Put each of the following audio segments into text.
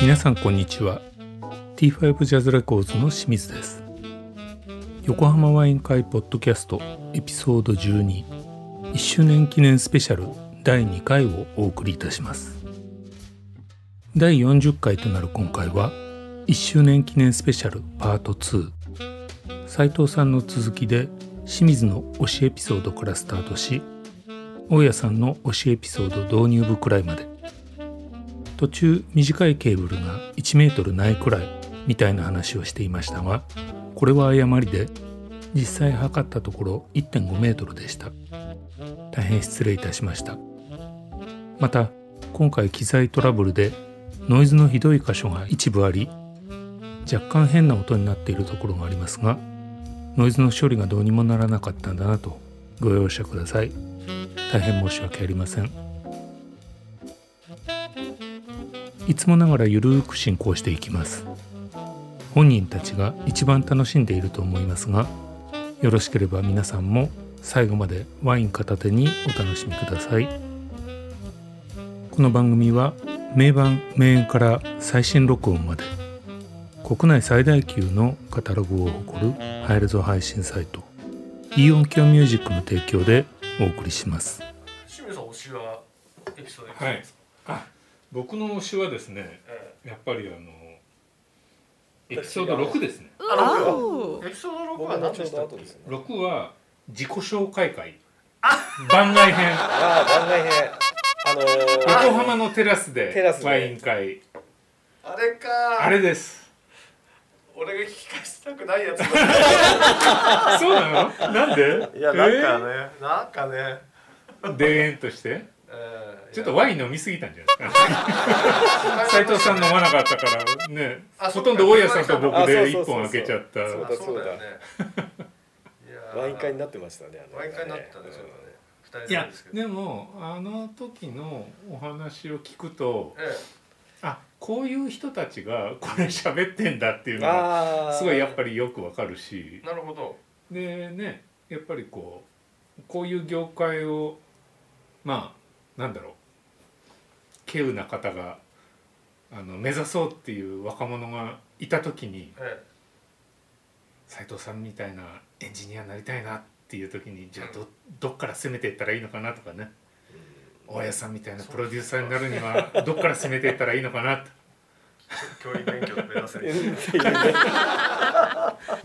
皆さんこんにちは。T5 ジャズレコーズの清水です。横浜ワイン会ポッドキャストエピソード121周年記念スペシャル第2回をお送りいたします。第40回となる今回は1周年記念スペシャルパート2斉藤さんの続きで清水の推しエピソードからスタートし大家さんの推しエピソード導入部くらいまで。途中短いケーブルが1メートルないくらいみたいな話をしていましたがこれは誤りで実際測ったところ1.5メートルでした。大変失礼いたしました。また今回機材トラブルでノイズのひどい箇所が一部あり若干変な音になっているところがありますがノイズの処理がどうにもならなかったんだなとご容赦ください。大変申し訳ありません。いつもながらゆるーく進行していきます。本人たちが一番楽しんでいると思いますがよろしければ皆さんも最後までワイン片手にお楽しみください。この番組は名盤名演から最新録音まで国内最大級のカタログを誇るハイレゾ配信サイトイオンキョミュージックの提供でお送りします。清水さん推しはエピソードいくつはいですか、あ僕の推しはですねえやっぱりあのエピソード6ですね。エピソード6僕は何でしたっけ？後ですね。6は自己紹介会。番外編。ああ、番外編。あのー、横浜のテラスでテラスで。ワイン会。あれか。あれです。俺が聞かせたくないやつだ。そうなの？なんで？いやなんかね、なんかね、えー、でーんとして？えー、ちょっとワイン飲みすぎたんじゃないですか？斉藤さん飲まなかったからね。ほとんど大家さんと僕あで1そうそうそう。そう本開けちゃった。そうあそうだ。よね。ワイン会になってましたね。ワイン会になったねそうだね二人いやでもあの時のお話を聞くとえあこういう人たちがこれ喋ってんだっていうのが。すごいやっぱりよくわかるし。えなるほど。でねやっぱりこうこういう業界をまあなんだろう。稀有な方があの目指そうっていう若者がいた時にえ。斉藤さんみたいなエンジニアになりたいなっていう時にじゃあどどっから攻めていったらいいのかなとかね。大家さんみたいなプロデューサーになるにはどっから攻めていったらいいのかなと。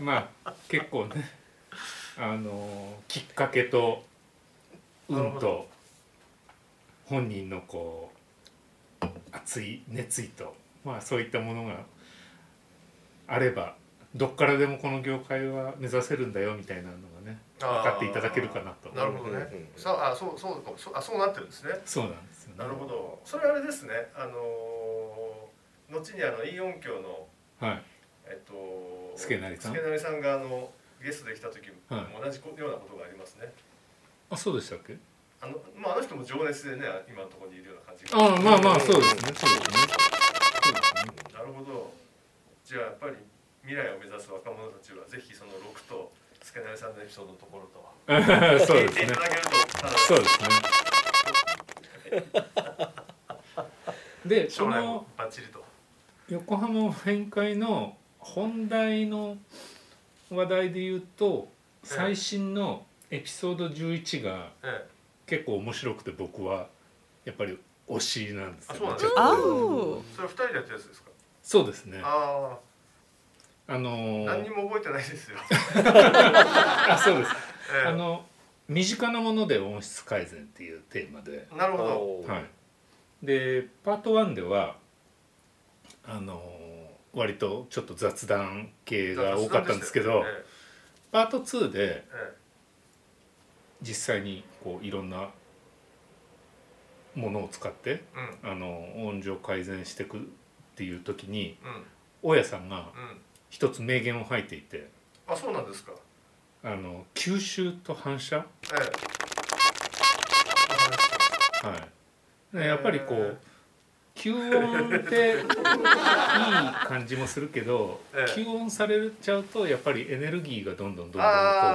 まあ結構ねあのきっかけと運と本人のこう熱い熱意とまあそういったものがあればどっからでもこの業界は目指せるんだよみたいなの分かっていただけるかなと。なるほどね。うん。ああそうそうかそうあそうなってるんですね。そうなんですよね。なるほど。それあれですね。あのー後にあのイオン教のはい。えっと助成さん？助成さんがあのゲストで来た時もはい。同じようなことがありますね。あそうでしたっけ？あのまああの人も情熱でね今のところにいるような感じあまあまあそうですね。そうですね。なるほど。じゃあやっぱり未来を目指す若者たちはぜひその6と助成さんのエピソードのところとは。そうですね。聞いていただけるとただそうですね。でそ将来ものバッチリと。横浜ワイン会の本題の話題で言うと最新のエピソード11がええ。結構面白くて僕はやっぱり推しなんですよあそうなんですちょっとあおそれ二人でやったやつですか？そうですね。ああのあー何にも覚えてないですよ。あそうです。ええ。あの身近なもので音質改善っていうテーマで。なるほど。はい、でパート1ではあのー割とちょっと雑談系が多かったんですけど、えパート2でええ。実際にこういろんなものを使ってえうん。あの音量改善していくっていう時にうん。大家さんがうん一つ名言を吐いていてあそうなんですか。あの吸収と反射、ええ。はい、でやっぱりこう吸音っていい感じもするけど、ええ。吸音されちゃうとやっぱりエネルギーがどんどんどんどんこ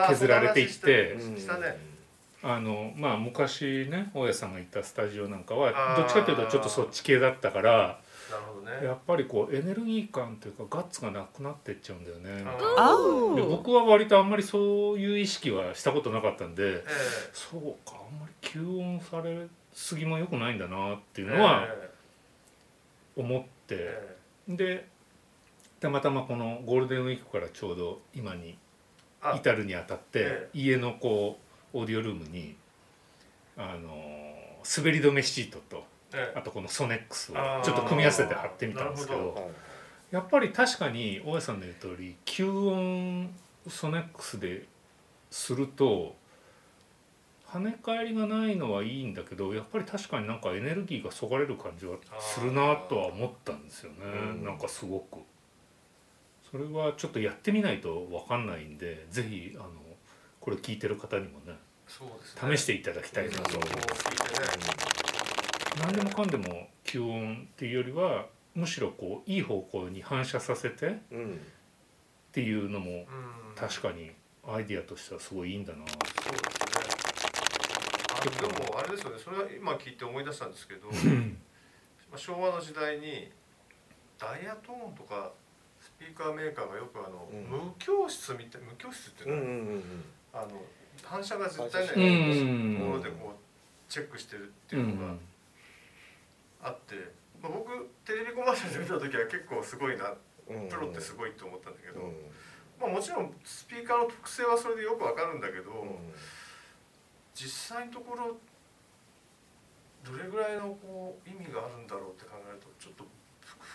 う削られていってあのまあ昔ね大家さんが行ったスタジオなんかはどっちかというとちょっとそっち系だったからね。やっぱりこうエネルギー感というかガッツがなくなってっちゃうんだよね。あで僕は割とあんまりそういう意識はしたことなかったんでえそうかあんまり吸音されすぎも良くないんだなっていえうのはえ思って、えでたまたまこのゴールデンウィークからちょうど今にあ。至るにあたってえ家のこうオーディオルームにあの滑り止めシートとえあとこのソネックスをちょっと組み合わせて貼ってみたんですけどはいやっぱり確かに大家さんの言う通り吸音ソネックスですると跳ね返りがないのはいいんだけどやっぱり確かになんかエネルギーがそがれる感じはするなとは思ったんですよね。うん。なんかすごく。それはちょっとやってみないと分かんないんでぜひあのこれ聞いてる方にもねね。試していただきたいなとそう聞いてね何でもかんでも吸音っていうよりはむしろこういい方向に反射させてっうん。ていうのもうん。確かにアイディアとしてはすごいいいんだな。そうですね。あでもあれですよね。それは今聞いて思い出したんですけど、まあ昭和の時代にダイヤトーンとかスピーカーメーカーがよくあの、うん。無教室みたい無教室っていううんのは、うんうん。あの反射が絶対うないんところでこうチェックしてるってういうのがんあって、まあ、僕テレビコマーシャルで見た時は結構すごいなうんプロってすごいと思ったんだけど、うん。まあ、もちろんスピーカーの特性はそれでよくわかるんだけど、うん。実際のところどれぐらいのこう意味があるんだろうって考えるとちょっと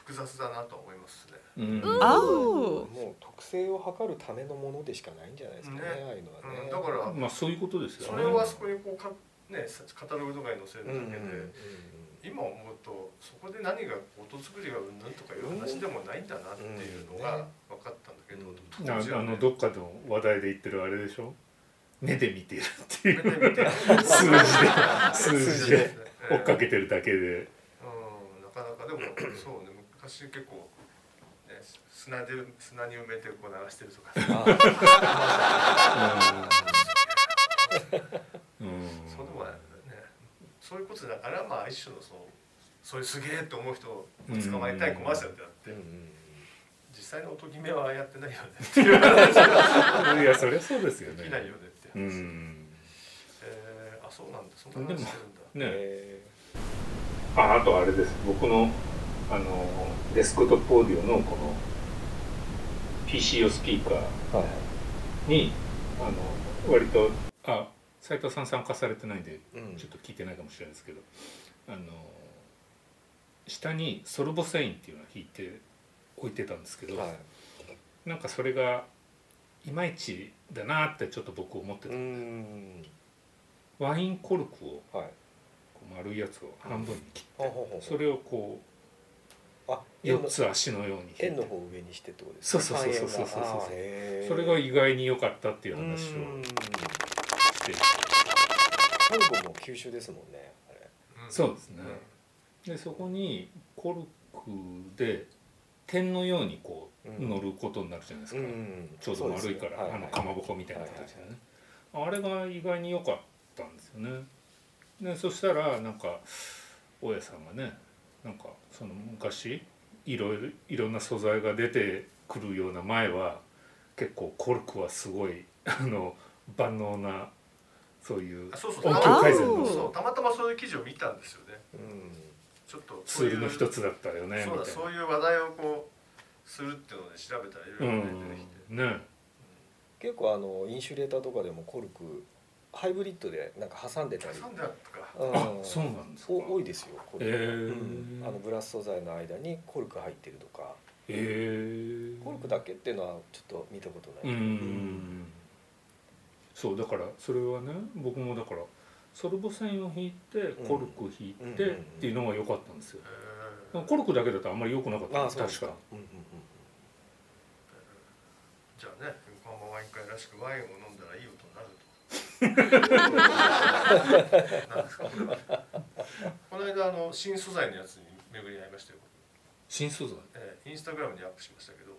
複雑だなと思いますね。うん。あもう特性を測るためのものでしかないんじゃないですかねねああいうのはねうん、だからまあそういうことですよね。それをあそこにこうか、ね、カタログとかに載せるうんうんだけで、今思うとそこで何が音作りがうんぬんとかいう話でもないんだなっていうのが分かったんだけど、うん。ねああのどっかの話題で言ってるあれでしょ？目で見てるっていう。数字で。数字で。ええ追っかけてるだけで。うん。なかなかでもそうね。昔結構、ね、砂で砂に埋めてこう流してるとか。う そういうことだあれはまあ一種のそのそういうすげえと思う人を捕まえたいコマーシャルであって、うんうん実際の音決めはやってないよねっていう話がいやそりゃそうですよね。できないよねってう話、ん。えーあそうなんだ。そんな話してるんだ。ね。えああとあれです。僕のあのデスクトップオーディオのこの PC 用スピーカーーはい。にあの割とあ斉藤さん参加されてないんでうん。ちょっと聞いてないかもしれないですけどあの下にソルボセインっていうのを引いて置いてたんですけど、はい。なんかそれがいまいちだなってちょっと僕思ってうた、ん。ワインコルクをはい。こう丸いやつを半分に切って、ほうほうほう。それをこあう円の4つ足のように円の方を上にしてってことですそうそうそうそうそうそうそれが意外に良かったっていううん。話をしてトルコも九州ですもんねあれ。うん。そうですね。でそこにコルクで点のようにこううん乗ることになるじゃないですか、んちょうど丸いから、あのかまぼこみたいな形でね、あれが意外に良かったんですよね。でそしたらなんか大家さんがねなんかその昔いろいろいろんな素材が出てくるような前は結構コルクはすごいあの万能なそういうあそうそう。音響改善あの。ーそうたまたまそういう記事を見たんですよね。うん。ちょっとツールの一つつだったよねみたいな。そうだそういう話題をこうするっていうので調べたらいろいろ出てきて、うんね。結構あのインシュレーターとかでもコルクハイブリッドでなんか挟んでたり。挟んであったか。うん。あそうなんです多いですよコルク、へー。うん。あのブラス素材の間にコルク入ってるとか。へえコルクだけっていうのはちょっと見たことうない、んそうだからそれはね僕もだからソルボ線を引いてコルク引いてうんっていうのが良かったんですよ。えー。コルクだけだとあんまり良くなかったんで確か。うんうんじゃあね横浜ワイン会らしくワインを飲んだらいい音になると。この間あの新素材のやつに巡り合いましたよ、新素材？えーインスタグラムにアップしましたけど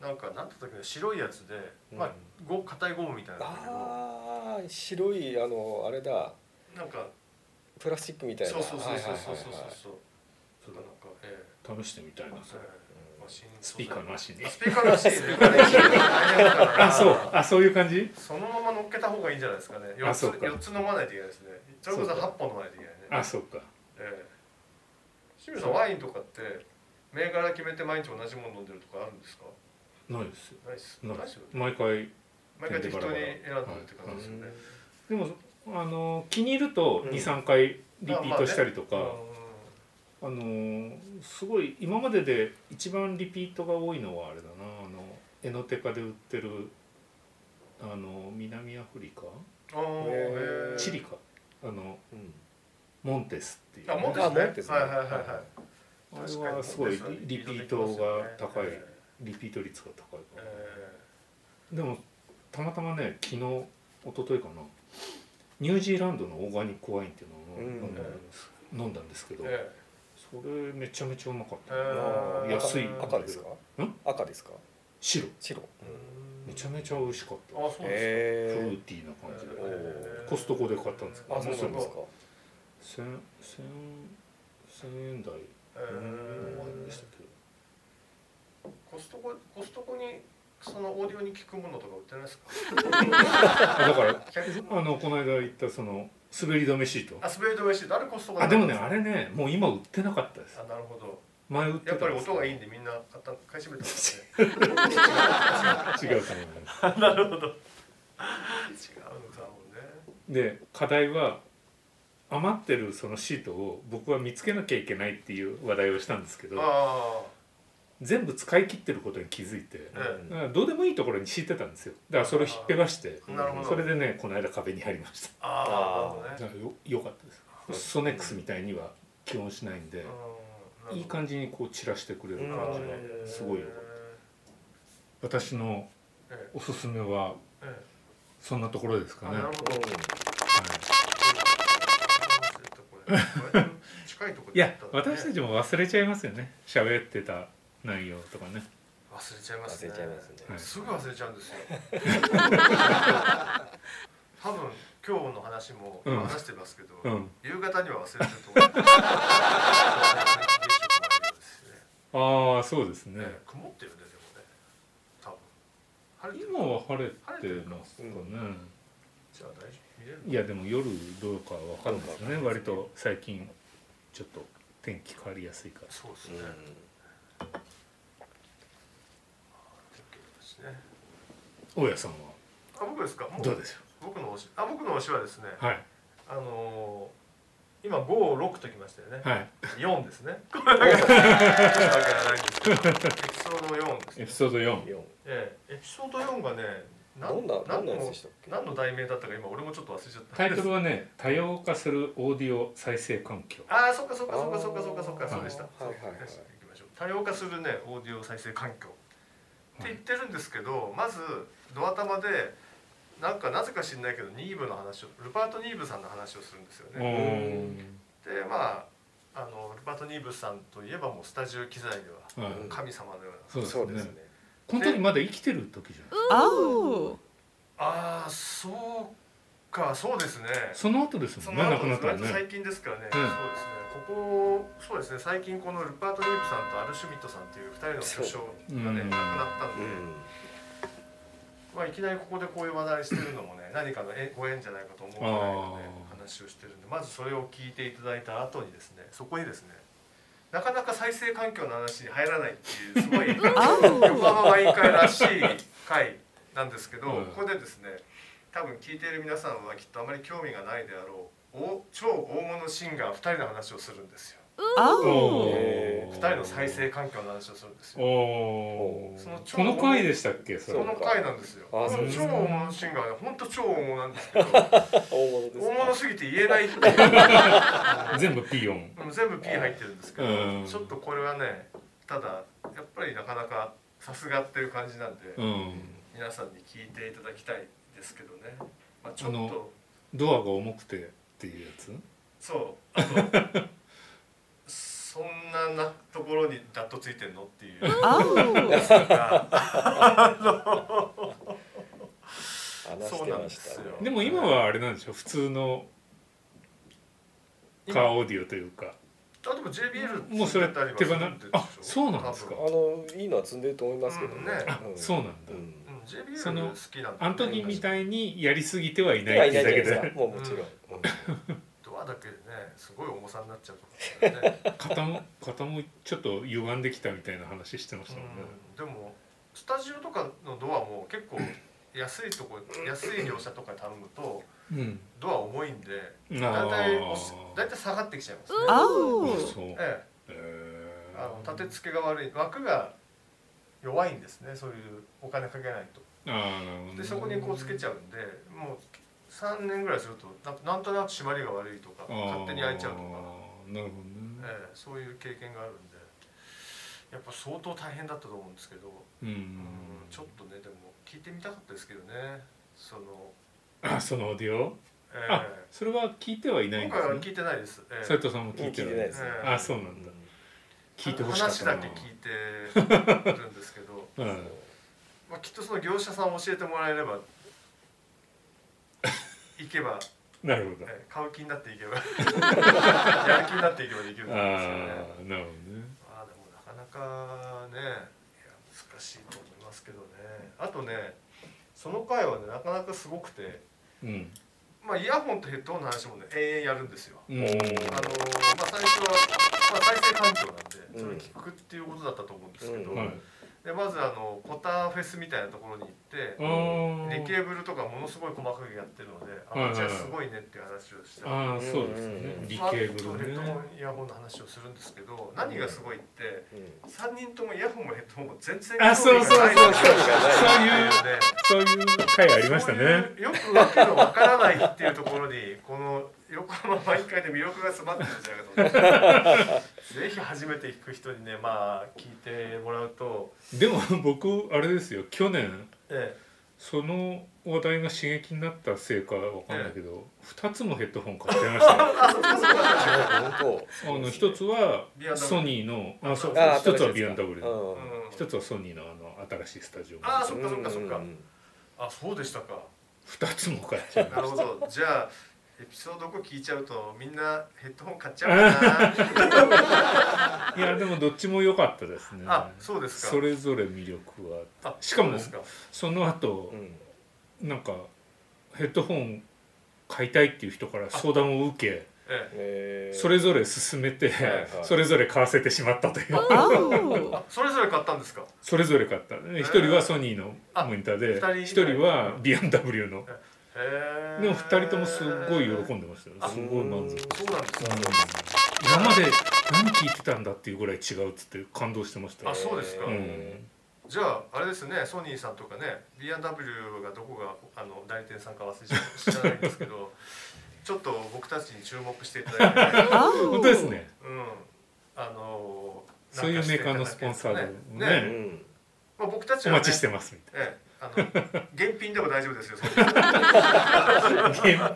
なんかなんだったっけな白いやつで、うん。まあゴ硬いゴムみたいなああ白いあのあれだ。なんかプラスチックみたいな。そうそうそうそうそうそう。そうそれなんかえ試してみたいなえそれ。ええ。まあ新素材スピーカーなしに。あスピーカーなしであそう。あそういう感じ？そのまま乗っけた方がいいんじゃないですかね。4つ四つ飲まないといけないですね。それこそそうか8本飲まないといけないね。あそうか。ええ。清水さんワインとかって銘柄決めて毎日同じもの飲んでるとかあるんですか？ないです。よないっす。ない。ないっす毎回。毎回適当に選んでるって感じですよね、でもあの気に入るとうん。23回リピートしたりとか、うん。あのーすごい今までで一番リピートが多いのはあれだな。あのエノテカで売ってるあの南アフリカ？チリか？あのうん。モンテスっていう、あモンテあスね。はいはいはいはい。あれはすごいリピートが高い。えリピート率が高いえから。えでもたまたまね昨日一昨日かな。ニュージーランドのオーガニックワインっていうのを飲んだんです,、飲んだんですけど、えそれめちゃめちゃうまかった、えあー。安い赤ですか？ん？赤ですか？白。白。めちゃめちゃ美味しかった。あそうですへフルーえティーな感じで、えコストコで買ったんですけど。あそうなんですか？千千千円台えのワインえでしたけどコストココストコにそのオーディオに聞くものとか売ってないですか？あ だから100あのこの間言ったその滑り止めシート。あ滑り止めしてあれコストコあでもねあれれねもう今売ってなかったです。あなるほど。前売ってたやっぱり音がいいんでみんな買った買い占めてますね。違うと思いますなるほど。違うのだもんね。で課題は余ってるそのシートを僕は見つけなきゃいけないっていう話題をしたんですけど。あ全部使い切ってることに気づいてあえだからどうでもいいところに敷いてたんですよ。だからそれをひっぺがしてそれでねこの間壁に貼りました。ああね。よよかったです。ソネックスみたいには気温しないんでうん。いい感じにこう散らしてくれる感じがええすごいよ私のええ。おすすめはええ。そんなところですかね、はい。いや私たちも忘れちゃいますよね。喋ってた内容とかね。忘れちゃいますね。忘れちゃいますね。はい。すぐ忘れちゃうんですよ。多分今日の話もうん。話してますけど、うん。夕方には忘れてると思うああそうですね。ね曇ってるねでもね。多分。晴れてる。今は晴れてますかね、じゃあ大丈夫。見れるいやでも夜どうかわかるんですよね。どうかわかんないですね。割と最近ちょっと天気変わりやすいから。そうですね、うん OK ですね。大家さんは？あ僕ですか？もどうでしょ僕の推しあ僕の推しはですね、うはい。あのー今56ときましたよね、はい。4ですね。これだけわけはないんですけどエピソード4ですね。エピソード4四。ええエピソード4がねなどんなやつの何の題名だったか今俺もちょっと忘れちゃった。タイトルはね多様化するオーディオ再生環境。ああそっかそっかそっかそっかそっかそっかあーそうでした、はいはいはいよし行きましょう多様化するねオーディオ再生環境言ってるんですけどまずドア玉でなんかなぜか知んないけどニーブの話をルパート・ニーブさんの話をするんですようねんでまああのルパート・ニーブさんといえばもうスタジオ機材でははい。神様のような。そうですね。そうですね。この時まだ生きてる時じゃん Oh. ああそうかそうですね。その後ですもんね亡くなったらね。最近ですからね、うん。そうですね。ここそうですね。最近このルパート・ニーブさんとアル・シュミットさんっていう2人の巨匠がねうん。亡くなったんで、うん。まあ、いきなりここでこういう話題してるのもね 何かのえご縁じゃないかと思うぐらいのねあ話をしてるんでまずそれを聞いていただいた後にですねそこにですねなかなか再生環境の話に入らないっていうすごい横浜ワイン会らしい会なんですけど、うん。ここでですね多分聞いている皆さんはきっとあまり興味がないであろうお超大物シンガー2人の話をするんですよ。お Oh. ー。2人の再生環境の話をするんですよ。おそのこの回でしたっけ？その回なんですよ。あこの超大物シンガーは本当超大物なんですけど。大物です大物すぎて言えない 全部ピーヨンうん全部 P 入ってるんですけど、うん。ちょっとこれはねただやっぱりなかなかさすがっていう感じなんで、うん。皆さんに聞いていただきたいですけどね、まあ、ちょっあのとドアが重くてっていうやつ？そう。あと そんななところにダットついてんのっていう。Oh. 話してましたね。でも今はあれなんでしょ？普通のカーオーディオというか。あでも JBL もうそれ積んでたりは手放あそうなんですかあのいいのは積んでると思いますけどね。うん。ねあそうなんだ。うんその好きなんだあの時みたいにやりすぎてはいないってだけで。もうもちろん、うん。ドアだけでねすごい重さになっちゃうとかね、肩も肩もちょっと歪んできたみたいな話してましたもんね。うん、でもスタジオとかのドアも結構安いとこ安い業者とかに頼むとうん。ドア重いんであ大体ー押し大体下がってきちゃいますね、あ Oh. そう。ええ。えあの立て付けが悪い。枠が弱いんですねそういうお金かけないと。ああなるほどね。でそこにこうつけちゃうんでもう3年ぐらいするとななんとなく締まりが悪いとか勝手に開いちゃうとか、なるほどね。ええそういう経験があるんでやっぱ相当大変だったと思うんですけど、うん。うんちょっとねでも聞いてみたかったですけどねその、あそのオーディオ？えあそれは聞いてはいないんですね。今回は聞いてないです、ええ。斉藤さんも聞いて聞いてないですね。ええあそうなんだ聞いてほしか話だけ聞いてるんですけど、うん。まあ、きっとその業者さん教えてもらえれば行けば、なるほど。ええ買う気になっていけば やる気になっていけばできると思うんですよね。ああなるほどね。まあでもなかなかねいや難しいと思いますけどね。あとねその回はねなかなかすごくてうんまあイヤホンとヘッドホンの話もね永遠やるんですよ。うん。あのまあ最初は、まあ、再生環境なんでそれうん聞くっていうことだったと思うんですけど、うん。はいでまずあのポターフェスみたいなところに行ってあー。でケーブルとかものすごい細かくやってるのであじゃあすごいねっていう話をしてああそうですリケまあーブルヘッドホねンイヤホンの話をするんですけど何がすごいってうん。3人ともイヤホンもヘッドホンも全然あそうそうそう興味がないそう。そういう回ありましたね。そういうよくわけのわからないっていうところにこの横浜毎回で魅力が詰まってるんじゃないかと思ってぜひ初めて行く人にねまあ聞いてもらうと。でも僕あれですよ去年えその話題が刺激になったせいかわかんないけど2つもヘッドホン買っちゃいましたよ。あの一つはソニーのあそうあ一つは B&W 当のえうん。一つはソニーのあの新しいスタジオあそっかそっかそっか。うんあそうでしたか。2つも買っちゃいまなるしほど。じゃあエピソード5聞いちゃうとみんなヘッドホン買っちゃうかな。た いやでもどっちも良かったですね。あそうですか。それぞれ魅力はあしかもそうですか。その後うん。なんかヘッドホン買いたいっていう人から相談を受けええ。えー。それぞれ勧めてはいはい。それぞれ買わせてしまったという。Oh. あそれぞれ買ったんですか？それぞれ買った。ね一人はソニーのモニターで一人人。は B&W のでも二人ともすごい喜んでましたよ。あすごい満足。そうなんですか、今まで何聞いてたんだっていうぐらい違うっつって感動してました。よあそうですか。うん。じゃああれですねソニーさんとかね B&W がどこがあの代理店さんか忘れちゃ知らないんですけど ちょっと僕たちに注目していただいて、ね、Oh. 本当ですね。うん。あのそういうメーカーのスポンサーでね。ね。ね。うん。まあ、僕たちは、ね、お待ちしてますみええあの現品でも大丈夫ですよ現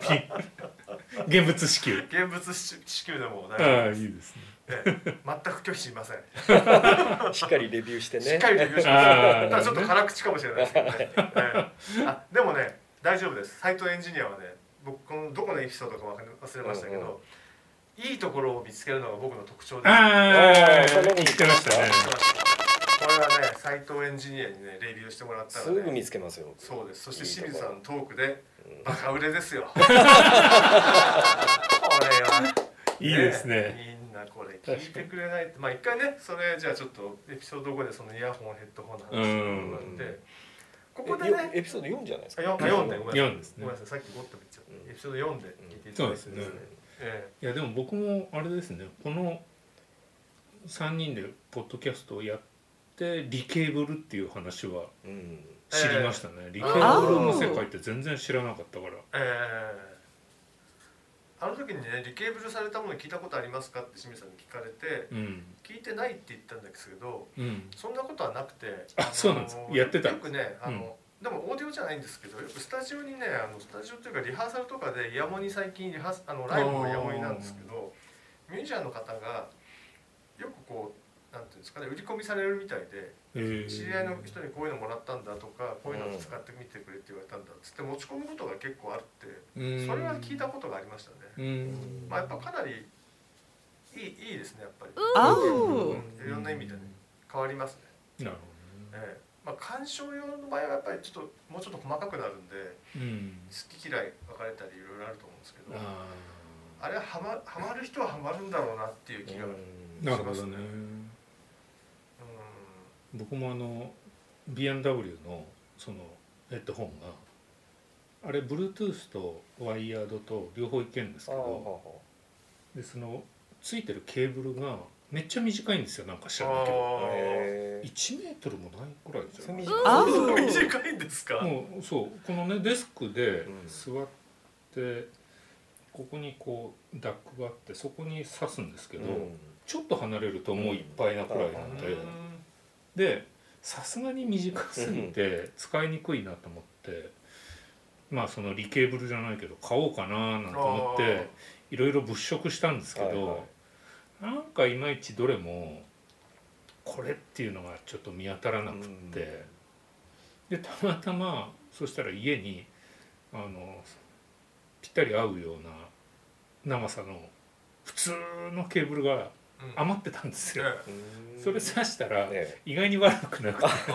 品。現物支給。現物支支給でも大あ丈夫あです。いいですね。ええ。全く拒否しません。しっかりレビューしてね。しっかりレビューしますただちょっと辛口かもしれないですけどね、ええ。あでもね大丈夫です。サイトエンジニアはね僕このどこのエピソードか忘れましたけど、うんうんいいところを見つけるのが僕の特徴です。ああそんなこと言ってましたねこれはねサイトエンジニアにねレビューしてもらったらすぐね見つけますよ。そうです。そして清水さんのトークでうん。バカ売れですよ。これはいいですね。みんなこれ聞いてくれない。ってまあ一回ねそれじゃあちょっとエピソード5でそのイヤホンヘッドホンの話してもらってここでえねエピソード4じゃないですか。あ4でごめんなさい。4ですね。ごめんなさい。さっき5って言っちゃった、うん。エピソード4で聞いていた。だいてそうですね。えいやでも僕もあれですね。この3人でポッドキャストをやってリケーブルっていう話はうん。知りましたね、リケーブルの世界って全然知らなかったから。ええ。あの時にねリケーブルされたもの聞いたことありますかって清水さんに聞かれてうん。聞いてないって言ったんですけどうん。そんなことはなくてあそうなんです。やってた。よくねあの、でもオーディオじゃないんですけどよくスタジオにねあのスタジオというかリハーサルとかでイヤモニ最近リハあのライブもイヤモニなんですけどミュージシャンの方がよくこうなんていうんですかね売り込みされるみたいでえー。知り合いの人にこういうのもらったんだとかこういうの使ってみてくれって言われたんだっつって持ち込むことが結構あるってうん。それは聞いたことがありましたね。うん。まあやっぱかなりいいいいですねやっぱり。あうん。いろんな意味でね変わりますね。なるほええ。まあ鑑賞用の場合はやっぱりちょっともうちょっと細かくなるんでどねうん。好き嫌い分かれたりいろいろあると思うんですけどああれはハマハマる人はハマるんだろうなっていう気が。うん。ーなるほどね僕もあの B&W のそのヘッドホンがあれ Bluetooth とワイヤードと両方いけるんですけどでそのついてるケーブルがめっちゃ短いんですよなんか知らないけど。あへえ1メートルもないくらいですよねそう。ああー。短いんですか？もうそう。このねデスクでうん。座ってここにこうダックがあってそこに挿すんですけど、ちょっと離れるともういっぱいなくらいなんで、うんでさすがに短すぎて使いにくいなと思って、まあそのリケーブルじゃないけど買おうかななんて思っていろいろ物色したんですけど、はなんかいまいちどれもこれっていうのがちょっと見当たらなくって、でたまたまそしたら家にあのぴったり合うような長さの普通のケーブルがうん余ってたんですよ。ねうんそれ挿したらね意外に悪くなくて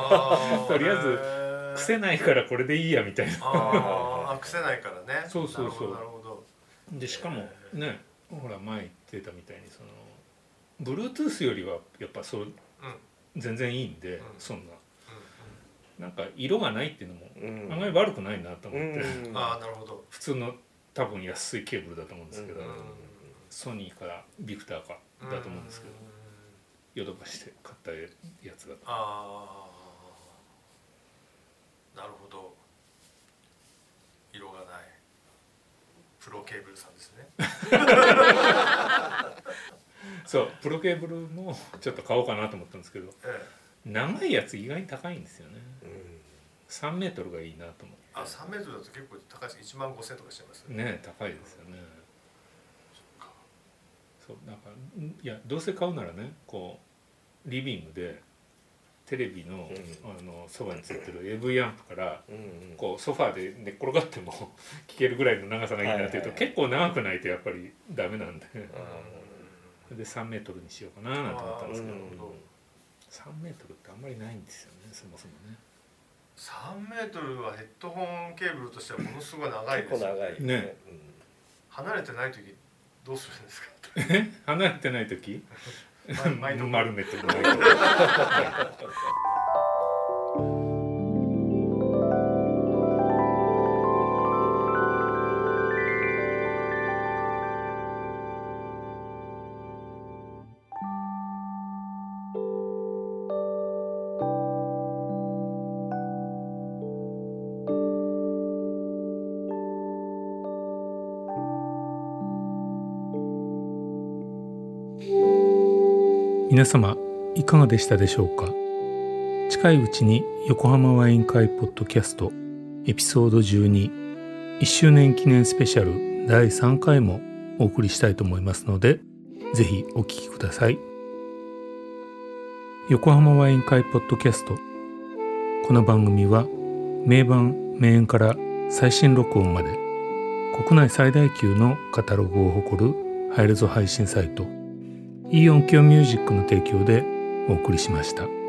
とりあえず癖ないからこれでいいやみたいな。あ癖ないからね。そうそうそう。なるほどでしかもねほら前言ってたみたいにその Bluetooth よりはやっぱそうど全然いいんで、うん。そんな。うなんか色がないっていうのもうん。案外悪くないなと思って、うん。んああなるほど。普通の多分安いケーブルだと思うんですけど、うんソニーかビクターかだと思うんですけどヨドバシで買ったやつだと。ああなるほど。色がない。プロケーブルさんですね。そうプロケーブルもちょっと買おうかなと思ったんですけどええ。長いやつ意外に高いんですよね。うん。3メートルがいいなと思って。あ3メートルだと結構高いです。1万5000とかしちゃいますね。ね高いですよねそうなんかんいやどうせ買うならねこうリビングでテレビの,、あのそばについてる AV アンプからうんうん。こうソファーで寝っ転がっても 聞けるぐらいの長さがいいなっていうと、はいはいはい。結構長くないとやっぱりダメなんで。あで3メートルにしようかななんて思ったんーですけどなるほど3メートルってあんまりないんですよねそもそもね。3メートルはヘッドホンケーブルとしてはものすごい長い結ですよ構長い。ね。離れてない時どうするんですか？離れてない時？丸めてる皆様いかがでしたでしょうか？近いうちに横浜ワイン会ポッドキャストエピソード121周年記念スペシャル第3回もお送りしたいと思いますのでぜひお聞きください。横浜ワイン会ポッドキャストこの番組は名盤名演から最新録音まで国内最大級のカタログを誇るハイレゾ配信サイトイオンキョミュージックの提供でお送りしました。